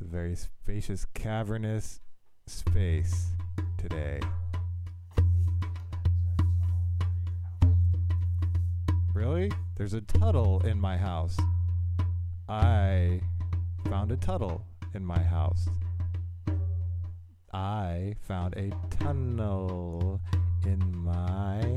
It's a very spacious, cavernous space today. Really? There's a Tuttle in my house. I found a Tuttle in my house. I found a tunnel in my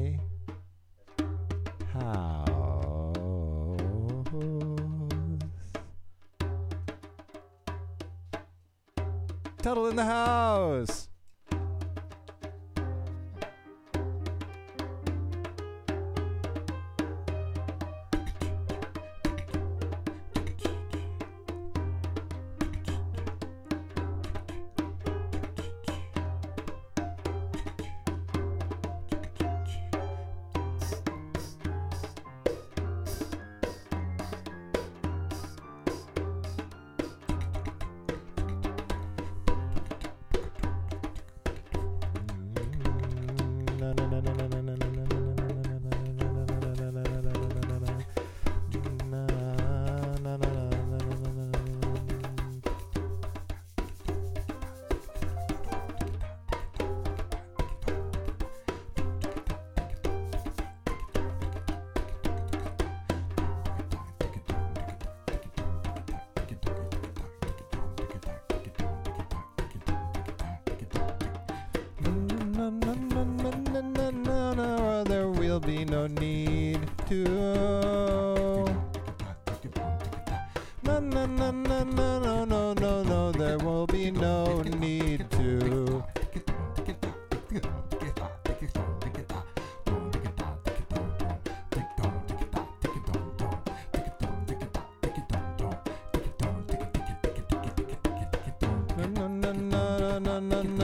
Tuttle in the house. There will be no need to. No, no, no, no, no, no, no, no, there will be no need to. no, no, no, no, no, no.